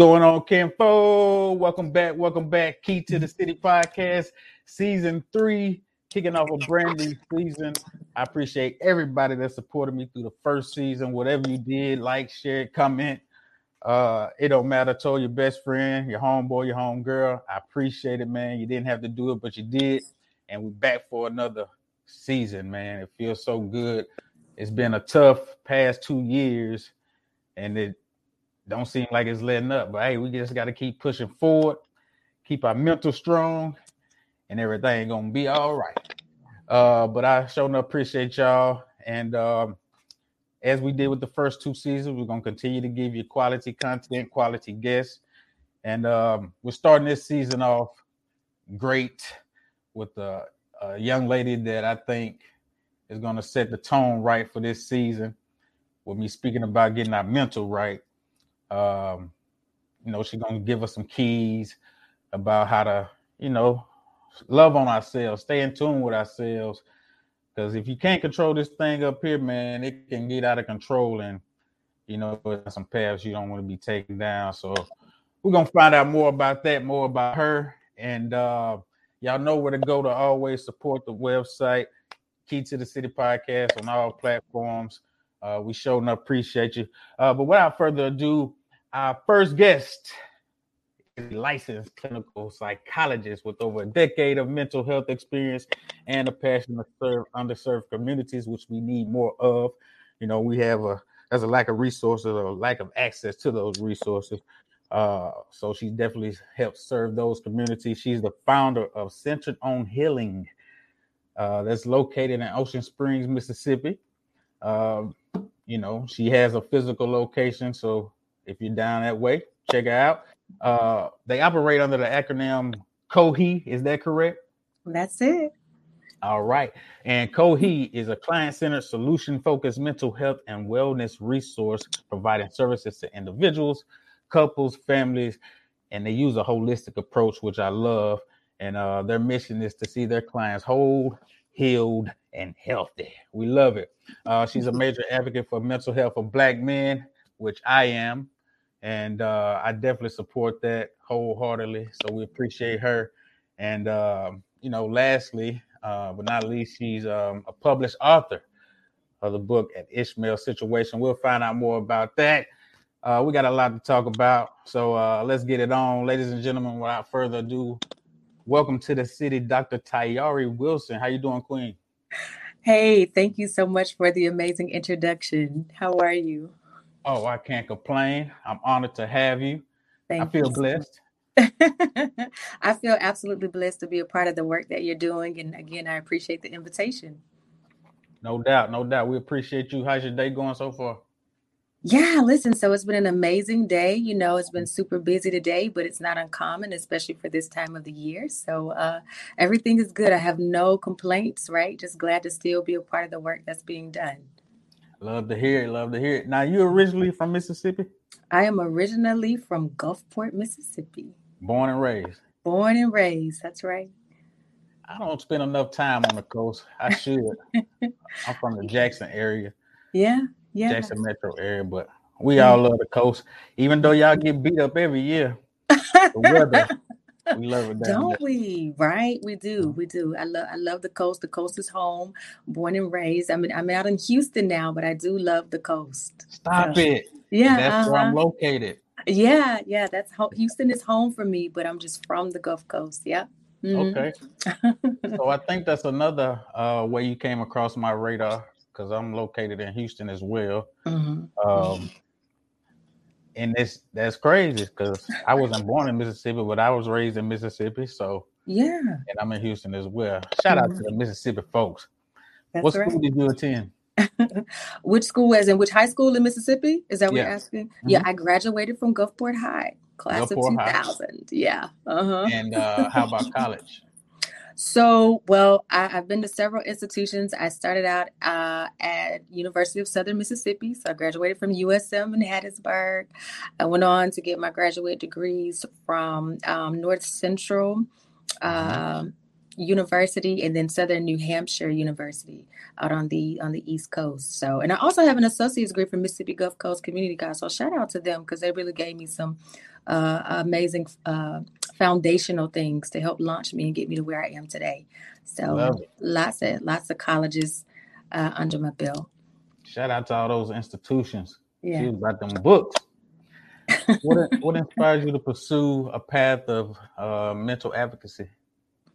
Going on, Kinfolk? Welcome back. Welcome back. Key to the City podcast, season three, kicking off a brand new season. I appreciate everybody that supported me through the first season. Whatever you did, like, share, comment. Uh, it don't matter. Told your best friend, your homeboy, your homegirl. I appreciate it, man. You didn't have to do it, but you did. And we're back for another season, man. It feels so good. It's been a tough past two years, and it don't seem like it's letting up. But hey, we just got to keep pushing forward, keep our mental strong, and everything gonna be all right. Uh, but I sure appreciate y'all. And um, as we did with the first two seasons, we're gonna continue to give you quality content, quality guests, and um, we're starting this season off great with a, a young lady that I think is gonna set the tone right for this season. With me speaking about getting our mental right um, you know, she's gonna give us some keys about how to, you know, love on ourselves, stay in tune with ourselves. Because if you can't control this thing up here, man, it can get out of control, and you know, some paths you don't want to be taken down. So we're gonna find out more about that, more about her, and uh, y'all know where to go to always support the website, Key to the City podcast on all platforms. Uh, we sure enough appreciate you. Uh, but without further ado, our first guest is a licensed clinical psychologist with over a decade of mental health experience and a passion to serve underserved communities, which we need more of. You know, we have a there's a lack of resources or lack of access to those resources. Uh, so she definitely helps serve those communities. She's the founder of Centered on Healing, uh, that's located in Ocean Springs, Mississippi. Uh, you know, she has a physical location, so if you're down that way, check it out. Uh, they operate under the acronym COHE. Is that correct? That's it. All right. And COHE is a client centered, solution focused mental health and wellness resource providing services to individuals, couples, families, and they use a holistic approach, which I love. And uh, their mission is to see their clients whole, healed, and healthy. We love it. Uh, she's a major advocate for mental health for Black men, which I am and uh, I definitely support that wholeheartedly. So we appreciate her. And uh, you know, lastly, uh, but not least, she's um, a published author of the book "An Ishmael Situation." We'll find out more about that. Uh, we got a lot to talk about, so uh, let's get it on, ladies and gentlemen. Without further ado, welcome to the city, Dr. Tiyahri Wilson. How you doing, Queen? Hey, thank you so much for the amazing introduction. How are you? Oh, I can't complain. I'm honored to have you. Thank I feel you. blessed. I feel absolutely blessed to be a part of the work that you're doing. And again, I appreciate the invitation. No doubt, no doubt. We appreciate you. How's your day going so far? Yeah, listen, so it's been an amazing day. You know, it's been super busy today, but it's not uncommon, especially for this time of the year. So uh, everything is good. I have no complaints, right? Just glad to still be a part of the work that's being done. Love to hear it. Love to hear it. Now, you originally from Mississippi? I am originally from Gulfport, Mississippi. Born and raised. Born and raised. That's right. I don't spend enough time on the coast. I should. I'm from the Jackson area. Yeah, yeah. Jackson metro area, but we all love the coast, even though y'all get beat up every year. The weather, we love it. Don't there. we? Right? We do. Mm-hmm. We do. I love I love the coast. The coast is home. Born and raised. I mean, I'm out in Houston now, but I do love the coast. Stop so, it. Yeah. That's uh-huh. where I'm uh-huh. located. Yeah, yeah. That's ho- Houston is home for me, but I'm just from the Gulf Coast. Yeah. Mm-hmm. Okay. so I think that's another uh, way you came across my radar because I'm located in Houston as well. Mm-hmm. Um, and it's that's crazy because I wasn't born in Mississippi, but I was raised in Mississippi. So yeah, and I'm in Houston as well. Shout out to the mm-hmm. Mississippi folks. That's what right. school did you attend? which school was in which high school in Mississippi? Is that what yeah. you're asking? Mm-hmm. Yeah, I graduated from Gulfport High, class Gulfport of 2000. High. Yeah. Uh-huh. And uh, how about college? So, well, I, have been to several institutions. I started out uh, at University of Southern Mississippi, so I graduated from USM in Hattiesburg. I went on to get my graduate degrees from um, North Central. Uh, University and then Southern New Hampshire University out on the on the East Coast. So, and I also have an associate's degree from Mississippi Gulf Coast Community College. So, shout out to them because they really gave me some uh, amazing uh, foundational things to help launch me and get me to where I am today. So lots of lots of colleges uh, under my belt. Shout out to all those institutions. Yeah. She about them books. what, what inspires you to pursue a path of uh, mental advocacy?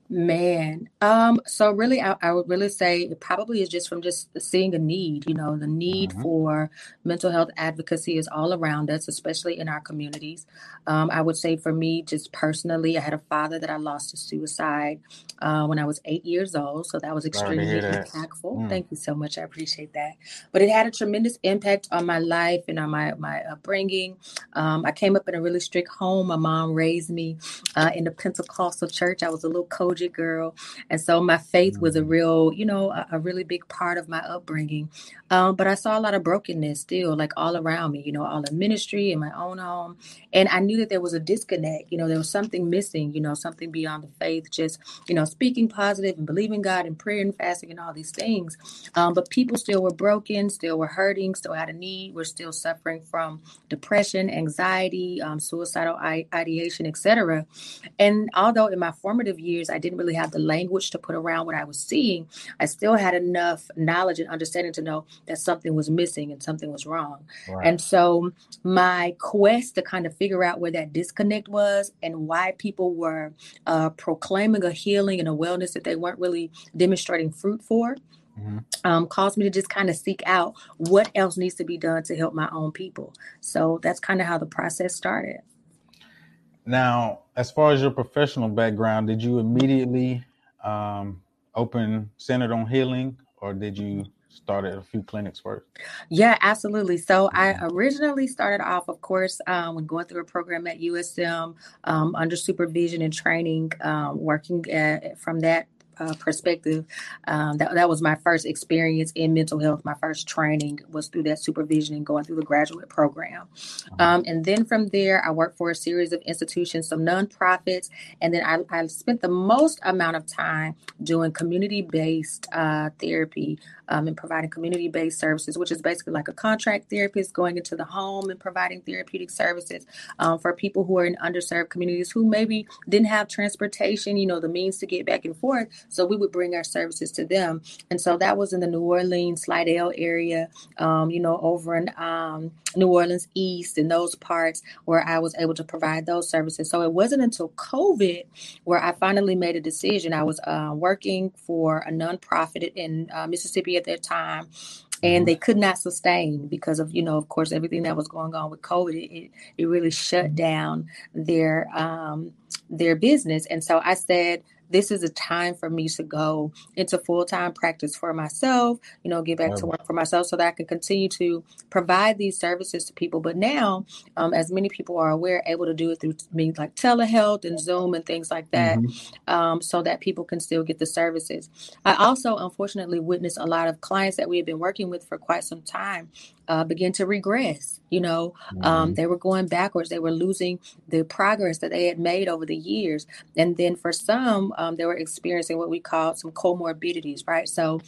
Man, um, so really, I, I, would really say it probably is just from just seeing a need. You know, the need mm-hmm. for mental health advocacy is all around us, especially in our communities. Um, I would say for me, just personally, I had a father that I lost to suicide uh, when I was eight years old, so that was extremely impactful. Mm. Thank you so much. I appreciate that. But it had a tremendous impact on my life and on my my upbringing. Um, I came up in a really strict home. My mom raised me uh, in the Pentecostal church. I was a little COGIC girl. And so my faith was a mm. real, you know, a, a really big part of my upbringing. Um, but I saw a lot of brokenness still, like all around me, you know, all in ministry in my own home. And I knew that there was a disconnect, you know, there was something missing, you know, something beyond the faith, just, you know, speaking positive and believing God and prayer and fasting and all these things. Um, but people still were broken, still were hurting, still had a need, were still suffering from depression, anxiety, um, suicidal ideation, etc. And although in my formative years I didn't really have the language to put around what I was seeing, I still had enough knowledge and understanding to know that something was missing and something was wrong. Right. And so my quest to kind of figure out where that disconnect was and why people were uh, proclaiming a healing and a wellness that they weren't really demonstrating fruit for. Mm-hmm. Um, caused me to just kind of seek out what else needs to be done to help my own people. So that's kind of how the process started. Now, as far as your professional background, did you immediately um, open centered on healing, or did you start at a few clinics first? Yeah, absolutely. So I mm-hmm. originally started off, of course, um, when going through a program at USM um, under supervision and training, um, working at, from that uh, perspective. Um, that, that was my first experience in mental health. My first training was through that supervision and going through the graduate program. Uh-huh. Um, and then from there, I worked for a series of institutions, some nonprofits, and then I, I spent the most amount of time doing community based uh, therapy um, and providing community based services, which is basically like a contract therapist going into the home and providing therapeutic services um, for people who are in underserved communities who maybe didn't have transportation, you know, the means to get back and forth. So we would bring our services to them. And so that was in the New Orleans, Slidell area, um, you know, over in um, New Orleans East and those parts where I was able to provide those services. So it wasn't until COVID where I finally made a decision. I was uh, working for a nonprofit in uh, Mississippi at that time and mm-hmm. they could not sustain because of you know of course everything that was going on with covid it, it really shut down their um their business and so i said this is a time for me to go into full time practice for myself, you know, get back to work for myself so that I can continue to provide these services to people. But now, um, as many people are aware, able to do it through means like telehealth and Zoom and things like that, mm-hmm. um, so that people can still get the services. I also, unfortunately, witnessed a lot of clients that we have been working with for quite some time uh, begin to regress. You know, um, mm-hmm. um, they were going backwards. They were losing the progress that they had made over the years. And then for some, um, they were experiencing what we call some comorbidities, right? So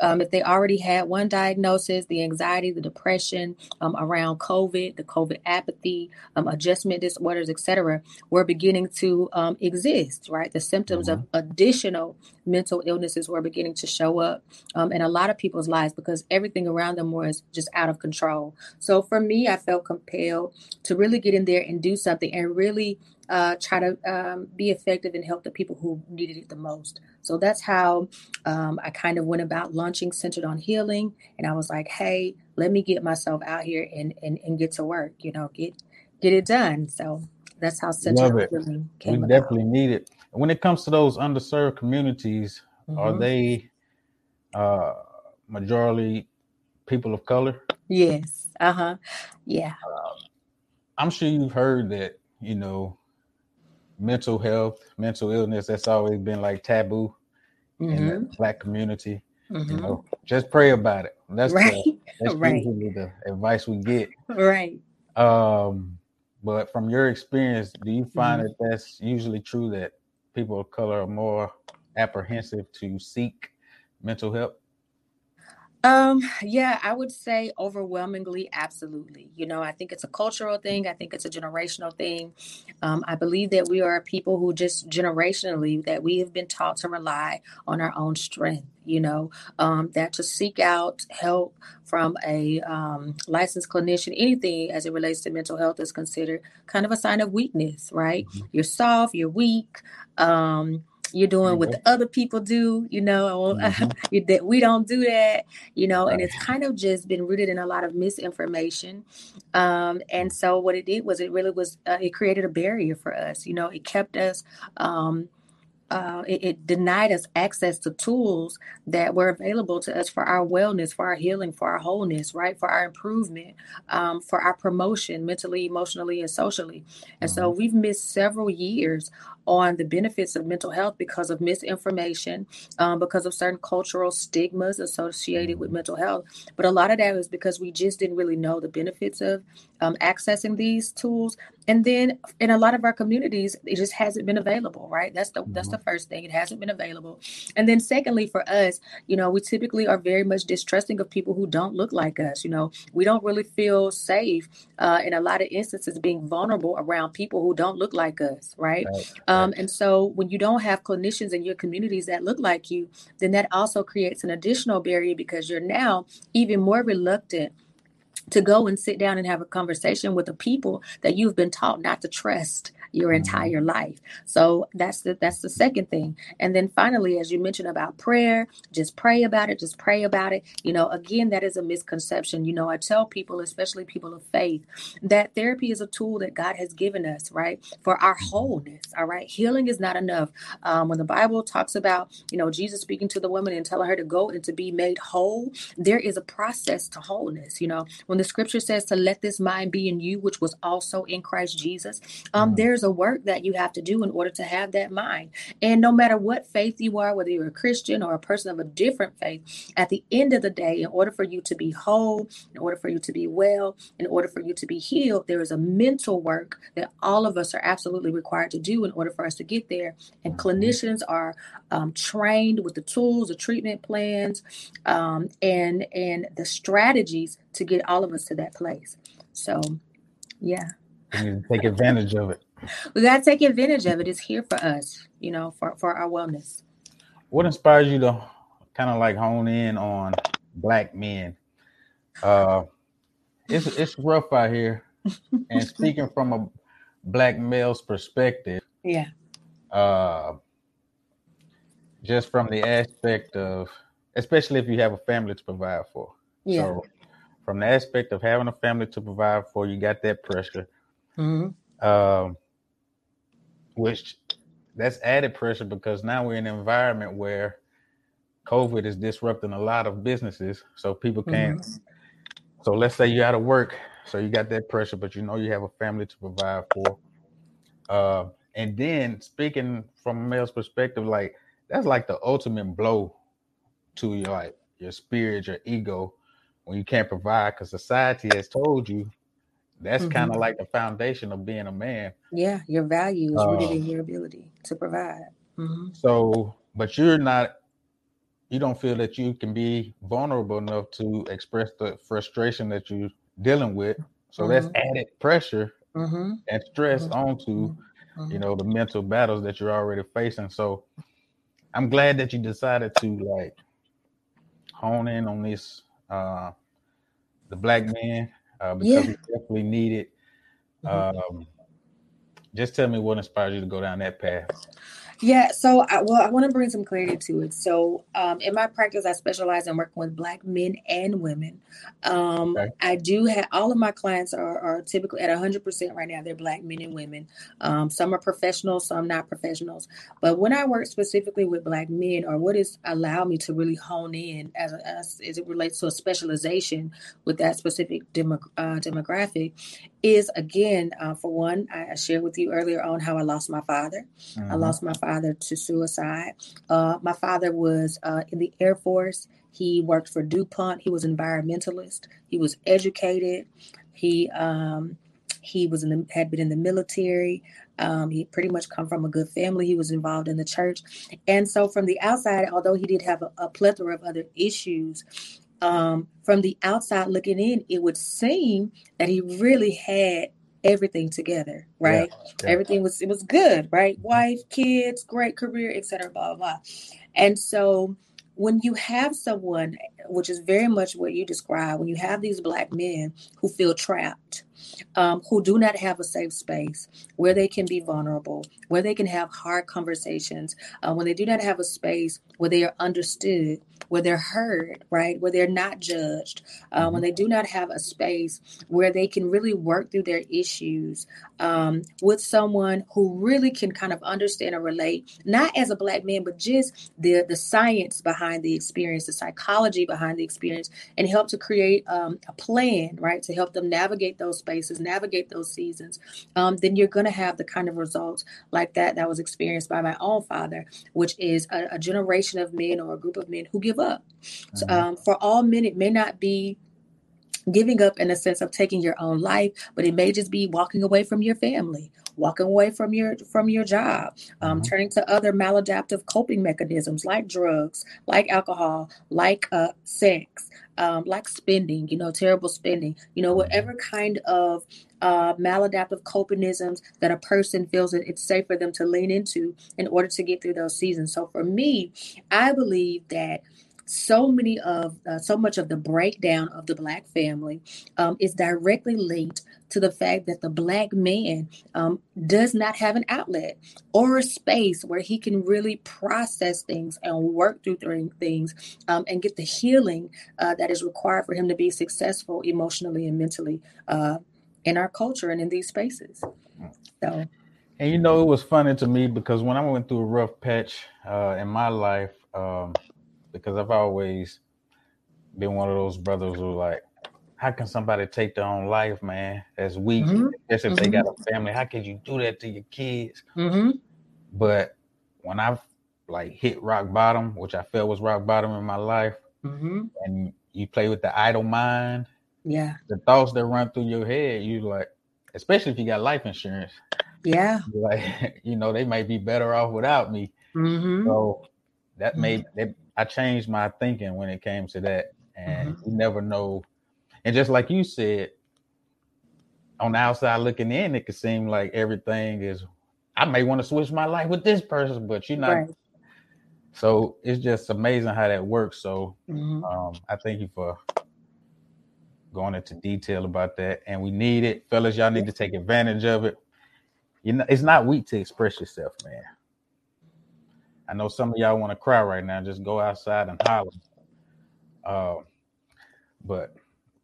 um, if they already had one diagnosis, the anxiety, the depression um, around COVID, the COVID apathy, um, adjustment disorders, etc., were beginning to um, exist, right? The symptoms mm-hmm. of additional mental illnesses were beginning to show up um, in a lot of people's lives because everything around them was just out of control. So for me, I felt compelled to really get in there and do something and really uh, try to um, be effective and help the people who needed it the most. So that's how um, I kind of went about launching Centered on Healing. And I was like, hey, let me get myself out here and, and, and get to work, you know, get get it done. So that's how Centered on Healing came We about. definitely need it. When it comes to those underserved communities, mm-hmm. are they uh, majority people of color? Yes. Uh-huh. Yeah. Uh, I'm sure you've heard that, you know, mental health, mental illness, that's always been like taboo mm-hmm. in the mm-hmm. black community. Mm-hmm. You know, just pray about it. That's right. The, that's right. usually the advice we get. Right. Um, but from your experience, do you find mm-hmm. that that's usually true that people of color are more apprehensive to seek mental help? Um, yeah, I would say overwhelmingly, absolutely. You know, I think it's a cultural thing. I think it's a generational thing. Um, I believe that we are people who just generationally that we have been taught to rely on our own strength. You know, um, that to seek out help from a um, licensed clinician, anything as it relates to mental health is considered kind of a sign of weakness, right? Mm-hmm. You're soft, you're weak. Um, you're doing what the other people do, you know, mm-hmm. that we don't do that, you know, and it's kind of just been rooted in a lot of misinformation. Um, and so what it did was it really was, uh, it created a barrier for us, you know, it kept us, um, uh, it, it, denied us access to tools that were available to us for our wellness, for our healing, for our wholeness, right? For our improvement, um, for our promotion mentally, emotionally, and socially. And mm-hmm. so we've missed several years on the benefits of mental health because of misinformation, um, because of certain cultural stigmas associated with mm-hmm. mental health. But a lot of that was because we just didn't really know the benefits of um, accessing these tools. And then in a lot of our communities, it just hasn't been available, right? That's the that's the mm-hmm. first thing. It hasn't been available. And then secondly, for us, you know, we typically are very much distrusting of people who don't look like us. You know, we don't really feel safe uh, in a lot of instances being vulnerable around people who don't look like us, right? right. Um, and so when you don't have clinicians in your communities that look like you, then that also creates an additional barrier because you're now even more reluctant to go and sit down and have a conversation with the people that you've been taught not to trust your mm-hmm. entire life. So that's the that's the second thing. And then finally, as you mentioned about prayer, just pray about it, just pray about it. You know, again, that is a misconception. You know, I tell people, especially people of faith, that therapy is a tool that God has given us, right, for our wholeness. All right, healing is not enough. Um, when the Bible talks about, you know, Jesus speaking to the woman and telling her to go and to be made whole, there is a process to wholeness. You know, when the Scripture says to let this mind be in you, which was also in Christ Jesus, um, mm-hmm. there's a work that you have to do in order to have that mind. And no matter what faith you are, whether you're a Christian or a person of a different faith, at the end of the day, in order for you to be whole, in order for you to be well, in order for you to be healed, there is a mental work that all of us are absolutely required to do in order for us to get there. And clinicians are um, trained with the tools, the treatment plans, um, and and the strategies to get all of us to that place. So, yeah. Take advantage of it we got to take advantage of it. It's here for us, you know, for, for our wellness. What inspires you to kind of like hone in on black men? Uh, it's it's rough out here, and speaking from a black male's perspective, yeah. Uh, just from the aspect of, especially if you have a family to provide for. Yeah. So, from the aspect of having a family to provide for, you got that pressure. Mm-hmm. Um, which that's added pressure because now we're in an environment where COVID is disrupting a lot of businesses, so people can't. Mm-hmm. So let's say you're out of work, so you got that pressure, but you know you have a family to provide for. Uh, and then speaking from a male's perspective, like that's like the ultimate blow to your like your spirit, your ego, when you can't provide because society has told you that's mm-hmm. kind of like the foundation of being a man. Yeah, your value is rooted in um, your ability to provide. Mm-hmm. So, but you're not, you don't feel that you can be vulnerable enough to express the frustration that you're dealing with. So mm-hmm. that's added pressure mm-hmm. and stress mm-hmm. onto, mm-hmm. you know, the mental battles that you're already facing. So, I'm glad that you decided to like hone in on this, uh, the black man uh, because yeah. we definitely need it. Mm-hmm. Um, just tell me what inspired you to go down that path. Yeah, so I, well, I want to bring some clarity to it. So, um, in my practice, I specialize in working with Black men and women. Um, okay. I do have all of my clients are, are typically at 100% right now. They're Black men and women. Um, some are professionals, some not professionals. But when I work specifically with Black men, or what is allowed me to really hone in as, a, as, as it relates to a specialization with that specific demo, uh, demographic, is again, uh, for one, I, I shared with you earlier on how I lost my father. Mm-hmm. I lost my father to suicide. Uh, my father was uh, in the Air Force. He worked for DuPont. He was environmentalist. He was educated. He um, he was in the, had been in the military. Um, he pretty much come from a good family. He was involved in the church, and so from the outside, although he did have a, a plethora of other issues, um, from the outside looking in, it would seem that he really had everything together, right? Yeah, yeah. Everything was it was good, right? Wife, kids, great career, etc. Blah, blah blah. And so when you have someone, which is very much what you describe, when you have these black men who feel trapped, um, who do not have a safe space where they can be vulnerable, where they can have hard conversations, uh, when they do not have a space where they are understood, where they're heard, right? Where they're not judged, uh, when mm-hmm. they do not have a space where they can really work through their issues um, with someone who really can kind of understand and relate, not as a black man, but just the the science behind the experience, the psychology behind the experience, and help to create um, a plan, right, to help them navigate those spaces, navigate those seasons. Um, then you're going to have the kind of results like that that was experienced by my own father, which is a, a generation of men or a group of men who give up. Mm-hmm. So, um, for all men, it may not be giving up in a sense of taking your own life but it may just be walking away from your family walking away from your from your job um, mm-hmm. turning to other maladaptive coping mechanisms like drugs like alcohol like uh, sex um, like spending you know terrible spending you know whatever kind of uh, maladaptive copingisms that a person feels that it's safe for them to lean into in order to get through those seasons. So for me i believe that so many of uh, so much of the breakdown of the black family um, is directly linked to the fact that the black man um, does not have an outlet or a space where he can really process things and work through things um, and get the healing uh, that is required for him to be successful emotionally and mentally uh, in our culture and in these spaces. So. And you know it was funny to me because when i went through a rough patch uh, in my life um, because I've always been one of those brothers who like, how can somebody take their own life, man? That's weak, mm-hmm. especially if mm-hmm. they got a family. How can you do that to your kids? Mm-hmm. But when I've like hit rock bottom, which I felt was rock bottom in my life, mm-hmm. and you play with the idle mind, yeah, the thoughts that run through your head, you like, especially if you got life insurance, yeah, like you know they might be better off without me. Mm-hmm. So that made mm-hmm. that I changed my thinking when it came to that. And mm-hmm. you never know. And just like you said, on the outside looking in, it could seem like everything is I may want to switch my life with this person, but you're not right. so it's just amazing how that works. So mm-hmm. um, I thank you for going into detail about that. And we need it. Fellas, y'all need to take advantage of it. You know, it's not weak to express yourself, man. I know some of y'all want to cry right now. Just go outside and holler. Uh, but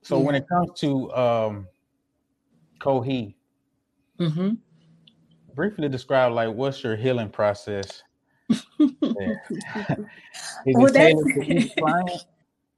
so yeah. when it comes to um, COHE, mm-hmm. briefly describe like what's your healing process? Is well, it tailored to each client?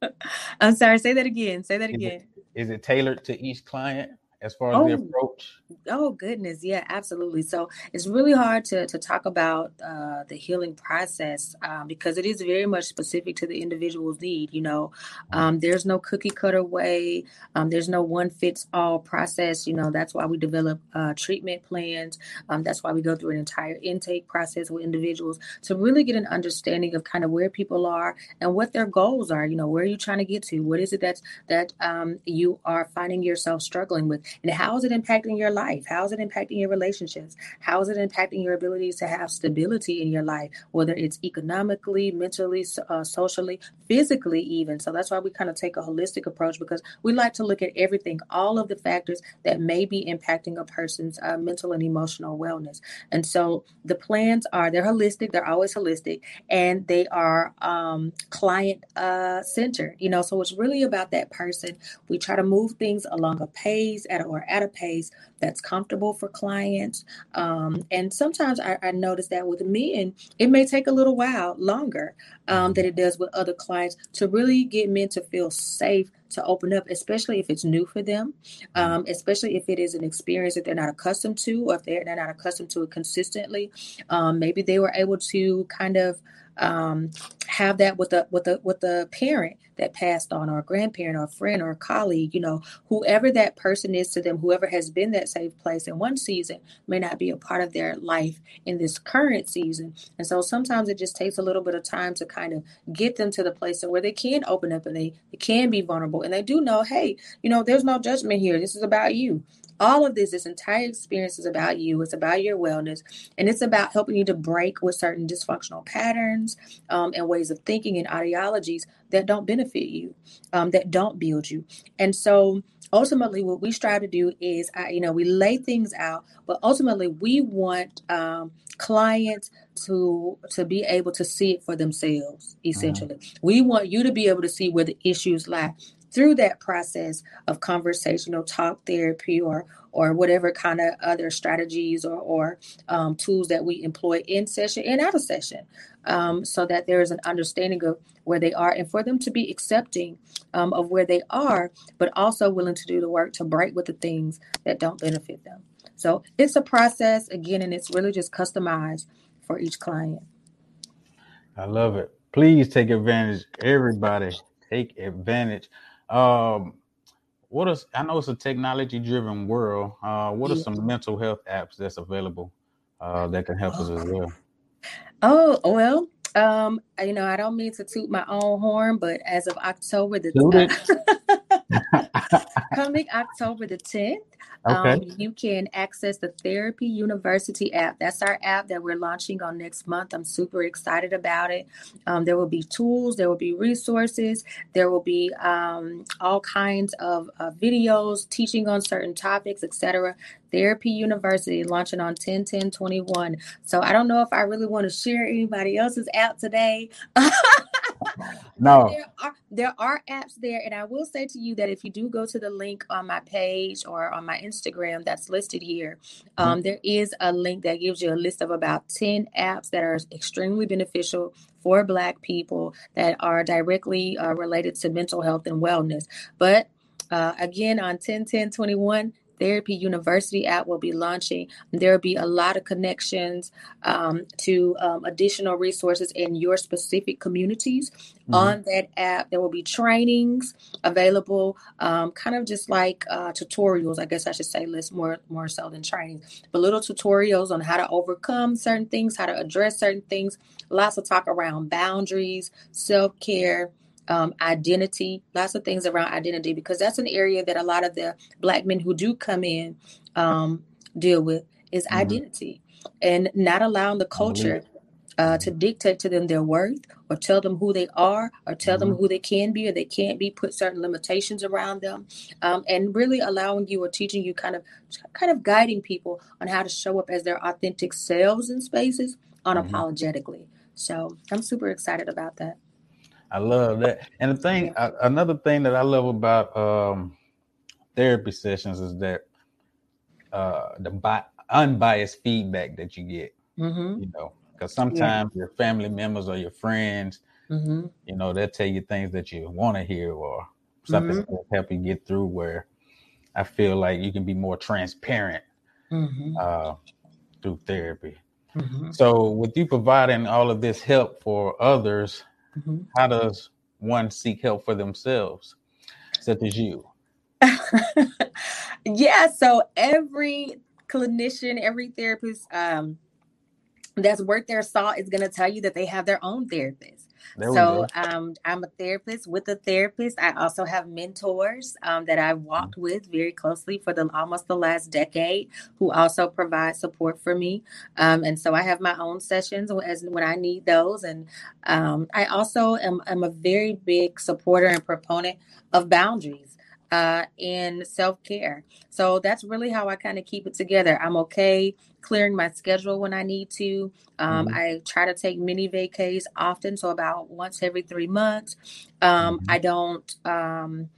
I'm sorry. Say that again. Say that again. Is it, is it tailored to each client? As far as oh, the approach? Oh goodness, yeah, absolutely. So it's really hard to to talk about uh, the healing process um, because it is very much specific to the individual's need. You know, um, there's no cookie cutter way. Um, there's no one fits all process. You know, that's why we develop uh, treatment plans. Um, that's why we go through an entire intake process with individuals to really get an understanding of kind of where people are and what their goals are. You know, where are you trying to get to? What is it that's that um, you are finding yourself struggling with? And how is it impacting your life? How is it impacting your relationships? How is it impacting your abilities to have stability in your life, whether it's economically, mentally, uh, socially, physically, even? So that's why we kind of take a holistic approach because we like to look at everything, all of the factors that may be impacting a person's uh, mental and emotional wellness. And so the plans are, they're holistic, they're always holistic, and they are um, client uh, centered, you know, so it's really about that person. We try to move things along a pace at or at a pace that's comfortable for clients. Um, and sometimes I, I notice that with men, it may take a little while longer um, than it does with other clients to really get men to feel safe to open up, especially if it's new for them, um, especially if it is an experience that they're not accustomed to, or if they're, they're not accustomed to it consistently. Um, maybe they were able to kind of um, have that with a with a with a parent that passed on or a grandparent or a friend or a colleague you know whoever that person is to them whoever has been that safe place in one season may not be a part of their life in this current season. And so sometimes it just takes a little bit of time to kind of get them to the place where they can open up and they, they can be vulnerable. And they do know hey you know there's no judgment here. This is about you all of this, this entire experience is about you. It's about your wellness, and it's about helping you to break with certain dysfunctional patterns um, and ways of thinking and ideologies that don't benefit you, um, that don't build you. And so, ultimately, what we strive to do is, uh, you know, we lay things out, but ultimately, we want um, clients to to be able to see it for themselves. Mm-hmm. Essentially, mm-hmm. we want you to be able to see where the issues lie through that process of conversational talk therapy or or whatever kind of other strategies or, or um, tools that we employ in session and out of session um, so that there is an understanding of where they are and for them to be accepting um, of where they are but also willing to do the work to break with the things that don't benefit them. So it's a process again and it's really just customized for each client. I love it. Please take advantage everybody take advantage um, what is I know it's a technology driven world. Uh, what are some mental health apps that's available uh, that can help us as well? Oh well, um, you know I don't mean to toot my own horn, but as of October the coming October the tenth, Okay. Um, you can access the Therapy University app. That's our app that we're launching on next month. I'm super excited about it. Um, there will be tools, there will be resources, there will be um, all kinds of uh, videos teaching on certain topics, etc. Therapy University launching on 10 10 21. So I don't know if I really want to share anybody else's app today. no. There are, there are apps there. And I will say to you that if you do go to the link on my page or on my Instagram that's listed here, mm-hmm. um, mm-hmm. there is a link that gives you a list of about 10 apps that are extremely beneficial for Black people that are directly uh, related to mental health and wellness. But uh, again, on 10 10 21, Therapy University app will be launching. There will be a lot of connections um, to um, additional resources in your specific communities mm-hmm. on that app. There will be trainings available, um, kind of just like uh, tutorials. I guess I should say less more more so than trainings, but little tutorials on how to overcome certain things, how to address certain things. Lots of talk around boundaries, self care um, identity, lots of things around identity, because that's an area that a lot of the black men who do come in um, deal with is mm-hmm. identity and not allowing the culture uh, to dictate to them their worth or tell them who they are or tell mm-hmm. them who they can be or they can't be put certain limitations around them um, and really allowing you or teaching you kind of kind of guiding people on how to show up as their authentic selves in spaces mm-hmm. unapologetically mm-hmm. so i'm super excited about that I love that. And the thing, another thing that I love about um, therapy sessions is that uh, the bi- unbiased feedback that you get. Mm-hmm. You know, because sometimes yeah. your family members or your friends, mm-hmm. you know, they'll tell you things that you want to hear or something mm-hmm. that help you get through. Where I feel like you can be more transparent mm-hmm. uh, through therapy. Mm-hmm. So, with you providing all of this help for others Mm-hmm. How does one seek help for themselves, such as you? yeah, so every clinician, every therapist um, that's worth their salt is going to tell you that they have their own therapist. So um, I'm a therapist with a therapist. I also have mentors um, that I've walked mm-hmm. with very closely for the almost the last decade, who also provide support for me. Um, and so I have my own sessions as when I need those. And um, I also am, am a very big supporter and proponent of boundaries uh, in self care. So that's really how I kind of keep it together. I'm okay clearing my schedule when I need to. Um, mm-hmm. I try to take mini vacays often, so about once every three months. Um, mm-hmm. I don't. Um,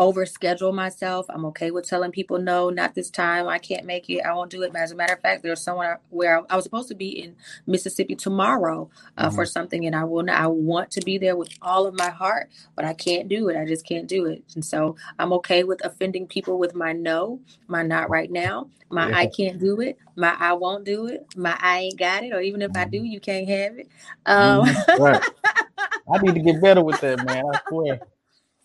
overschedule myself. I'm okay with telling people no, not this time. I can't make it. I won't do it. As a matter of fact, there's somewhere where I was supposed to be in Mississippi tomorrow uh, mm-hmm. for something, and I will not. I want to be there with all of my heart, but I can't do it. I just can't do it. And so I'm okay with offending people with my no, my not right now, my yeah. I can't do it, my I won't do it, my I ain't got it, or even if I do, mm-hmm. you can't have it. Um, mm-hmm. right. I need to get better with that, man. I swear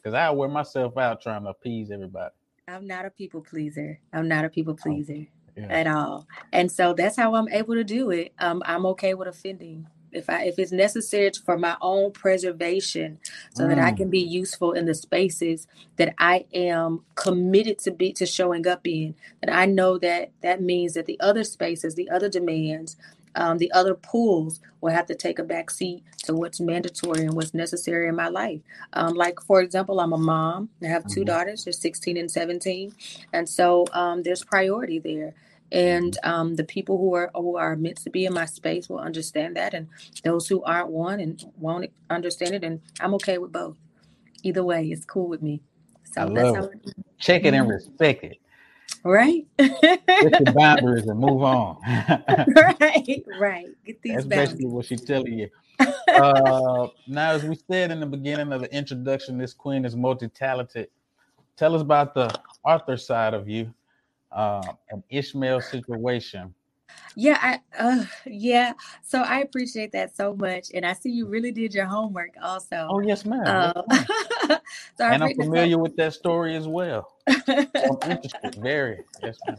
because I wear myself out trying to appease everybody. I'm not a people pleaser. I'm not a people oh, pleaser yeah. at all, and so that's how I'm able to do it. Um, I'm okay with offending if I if it's necessary for my own preservation, so mm. that I mm. can be useful in the spaces that I am committed to be to showing up in. That I know that that means that the other spaces, the other demands, um, the other pools will have to take a back seat to what's mandatory and what's necessary in my life. Um, like, for example, I'm a mom. I have 2 mm-hmm. daughters, they're 16 and 17. And so um, there's priority there. And mm-hmm. um, the people who are who are meant to be in my space will understand that, and those who aren't one and won't understand it, and I'm okay with both. Either way, it's cool with me. So I love it. Check it and mm-hmm. respect it. Right. Get the boundaries and move on. right, right. Get these That's boundaries. basically what she's telling you. Uh, now, as we said in the beginning of the introduction, this queen is multi-talented. Tell us about the author side of you, uh, an Ishmael situation. Yeah, I uh yeah. So I appreciate that so much. And I see you really did your homework also. Oh yes, ma'am. Uh, so and I'm familiar with that story as well. so I'm interested, very. Yes, ma'am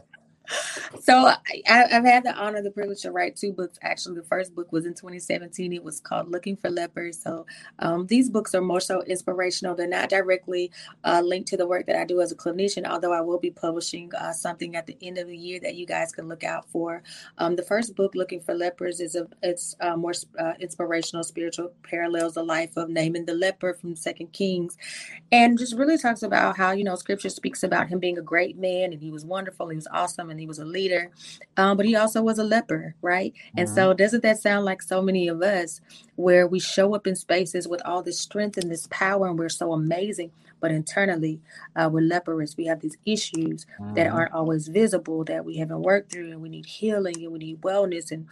so I, have had the honor, the privilege to write two books. Actually, the first book was in 2017. It was called Looking for Lepers. So um, these books are more so inspirational. They're not directly uh, linked to the work that I do as a clinician, although I will be publishing uh, something at the end of the year that you guys can look out for. Um, the first book, Looking for Lepers, is a it's uh, more uh, inspirational, spiritual parallels the life of Naaman the leper from Second Kings, and just really talks about how you know Scripture speaks about him being a great man and he was wonderful, he was awesome, and he was a leader, um, but he also was a leper, right? Mm-hmm. And so, doesn't that sound like so many of us where we show up in spaces with all this strength and this power and we're so amazing, but internally uh, we're leprous. We have these issues mm-hmm. that aren't always visible that we haven't worked through, and we need healing and we need wellness and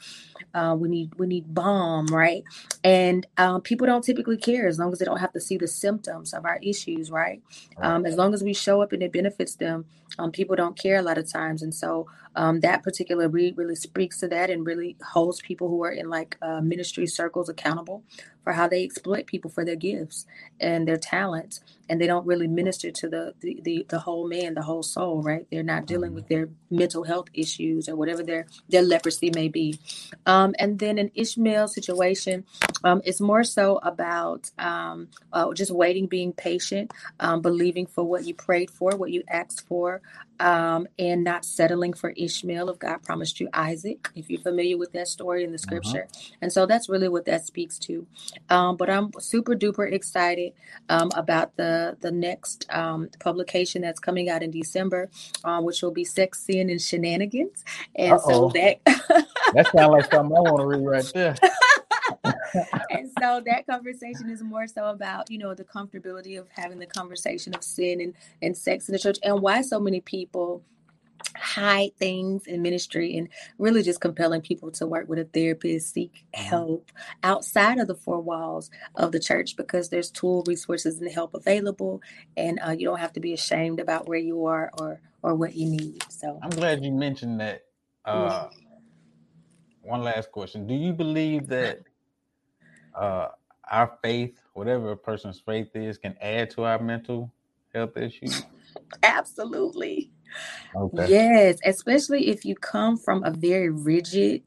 uh, we need we need balm, right? And um, people don't typically care as long as they don't have to see the symptoms of our issues, right? Um, as long as we show up and it benefits them, um, people don't care a lot of times, and so um, that particular read really speaks to that and really holds people who are in like uh, ministry circles accountable for how they exploit people for their gifts and their talents and they don't really minister to the the, the, the whole man the whole soul right they're not dealing mm-hmm. with their mental health issues or whatever their their leprosy may be um, and then an ishmael situation um, is more so about um, uh, just waiting being patient um, believing for what you prayed for what you asked for um, and not settling for Ishmael if God promised you Isaac, if you're familiar with that story in the uh-huh. scripture. Uh-huh. And so that's really what that speaks to. Um, but I'm super duper excited um, about the the next um, publication that's coming out in December, um, which will be Sex, Sin, and Shenanigans. And Uh-oh. so that that sounds like something I want to read right there. and so that conversation is more so about you know the comfortability of having the conversation of sin and, and sex in the church and why so many people hide things in ministry and really just compelling people to work with a therapist, seek mm-hmm. help outside of the four walls of the church because there's tool, resources, and help available, and uh, you don't have to be ashamed about where you are or or what you need. So I'm glad you mentioned that. Uh, one last question: Do you believe that uh, our faith, whatever a person's faith is, can add to our mental health issues? Absolutely. Okay. Yes, especially if you come from a very rigid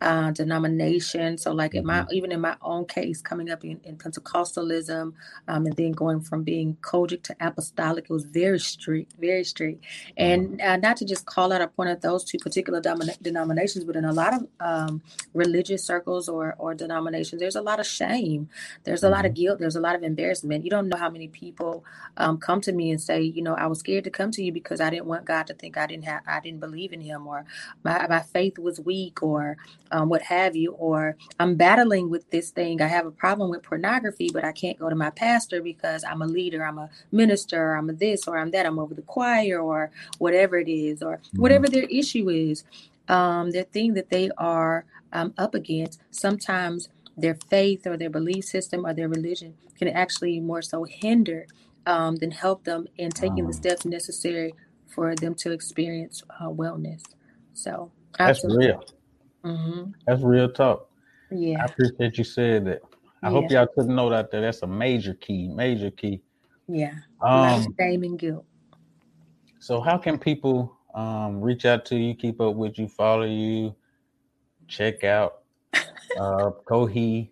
uh, denomination. So, like in my mm-hmm. even in my own case, coming up in, in Pentecostalism, um, and then going from being COGIC to apostolic, it was very strict, very strict. And mm-hmm. uh, not to just call out or point at those two particular denominations, but in a lot of um, religious circles or or denominations, there's a lot of shame, there's a lot of mm-hmm. guilt, there's a lot of embarrassment. You don't know how many people um, come to me and say, you know, I was scared to come to you because I didn't want God to think I didn't have, I didn't believe in Him, or my my faith was weak, or um, what have you, or I'm battling with this thing. I have a problem with pornography, but I can't go to my pastor because I'm a leader, I'm a minister, I'm a this, or I'm that, I'm over the choir, or whatever it is, or mm-hmm. whatever their issue is, um, their thing that they are um, up against. Sometimes their faith or their belief system or their religion can actually more so hinder um, than help them in taking the mm. steps necessary for them to experience uh, wellness. So absolutely. that's real. Mm-hmm. That's real talk. Yeah, I appreciate you said that. I yeah. hope y'all took note out there. That's a major key, major key. Yeah. Um, shame and guilt. So, how can people um, reach out to you, keep up with you, follow you, check out uh, COHE,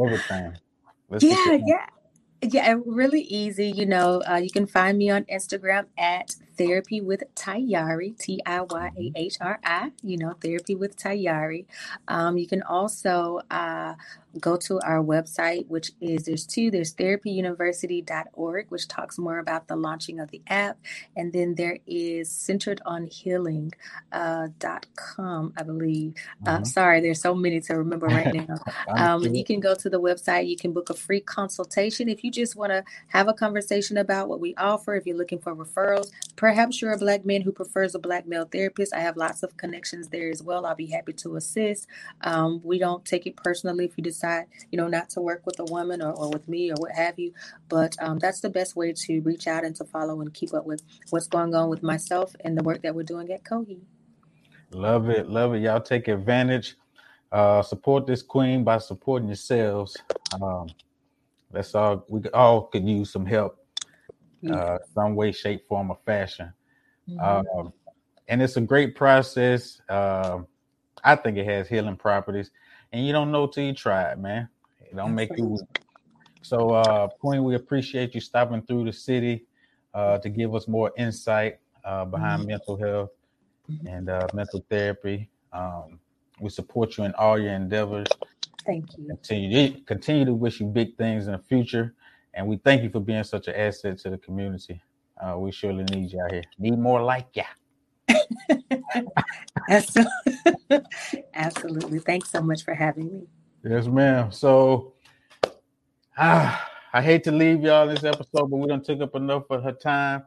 everything? Let's yeah, yeah. Yeah, really easy. You know, uh, you can find me on Instagram at therapy with Tiyahri, T I Y A H R I. You know, therapy with Tiyahri. Um, you can also uh, go to our website, which is there's two there's therapyuniversity.org, which talks more about the launching of the app. And then there is centeredonhealing.com, uh, .com, I believe. Uh, mm-hmm. sorry, there's so many to remember right now. um, you can go to the website, you can book a free consultation if you just want to have a conversation about what we offer. If you're looking for referrals, perhaps you're a black man who prefers a black male therapist. I have lots of connections there as well. I'll be happy to assist. Um, we don't take it personally if you decide decide, you know, not to work with a woman or, or with me or what have you. But um, that's the best way to reach out and to follow and keep up with what's going on with myself and the work that we're doing at COHE. Love it. Love it. Y'all take advantage. Uh, support this queen by supporting yourselves. Um, that's all. We all could use some help, uh, some way, shape, form, or fashion. Mm-hmm. Um, and it's a great process. Uh, I think it has healing properties and you don't know till you try it, man. It don't make you weak. So, uh, Queen, we appreciate you stopping through the city uh, to give us more insight uh, behind mm-hmm. mental health and uh, mental therapy. Um, we support you in all your endeavors. Thank you. Continue, continue to wish you big things in the future, and we thank you for being such an asset to the community. Uh, we surely need you out here. Need more like ya. Absolutely. Absolutely. Thanks so much for having me. Yes, ma'am. So ah, I hate to leave y'all this episode, but we don't took up enough of her time.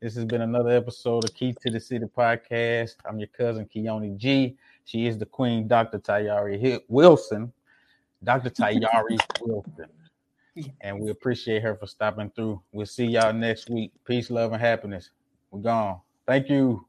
This has been another episode of Key to the City podcast. I'm your cousin Keone G. She is the queen, Dr. Tiyahri Wilson. Dr. Tiyahri Wilson. And we appreciate her for stopping through. We'll see y'all next week. Peace, love, and happiness. We're gone. Thank you.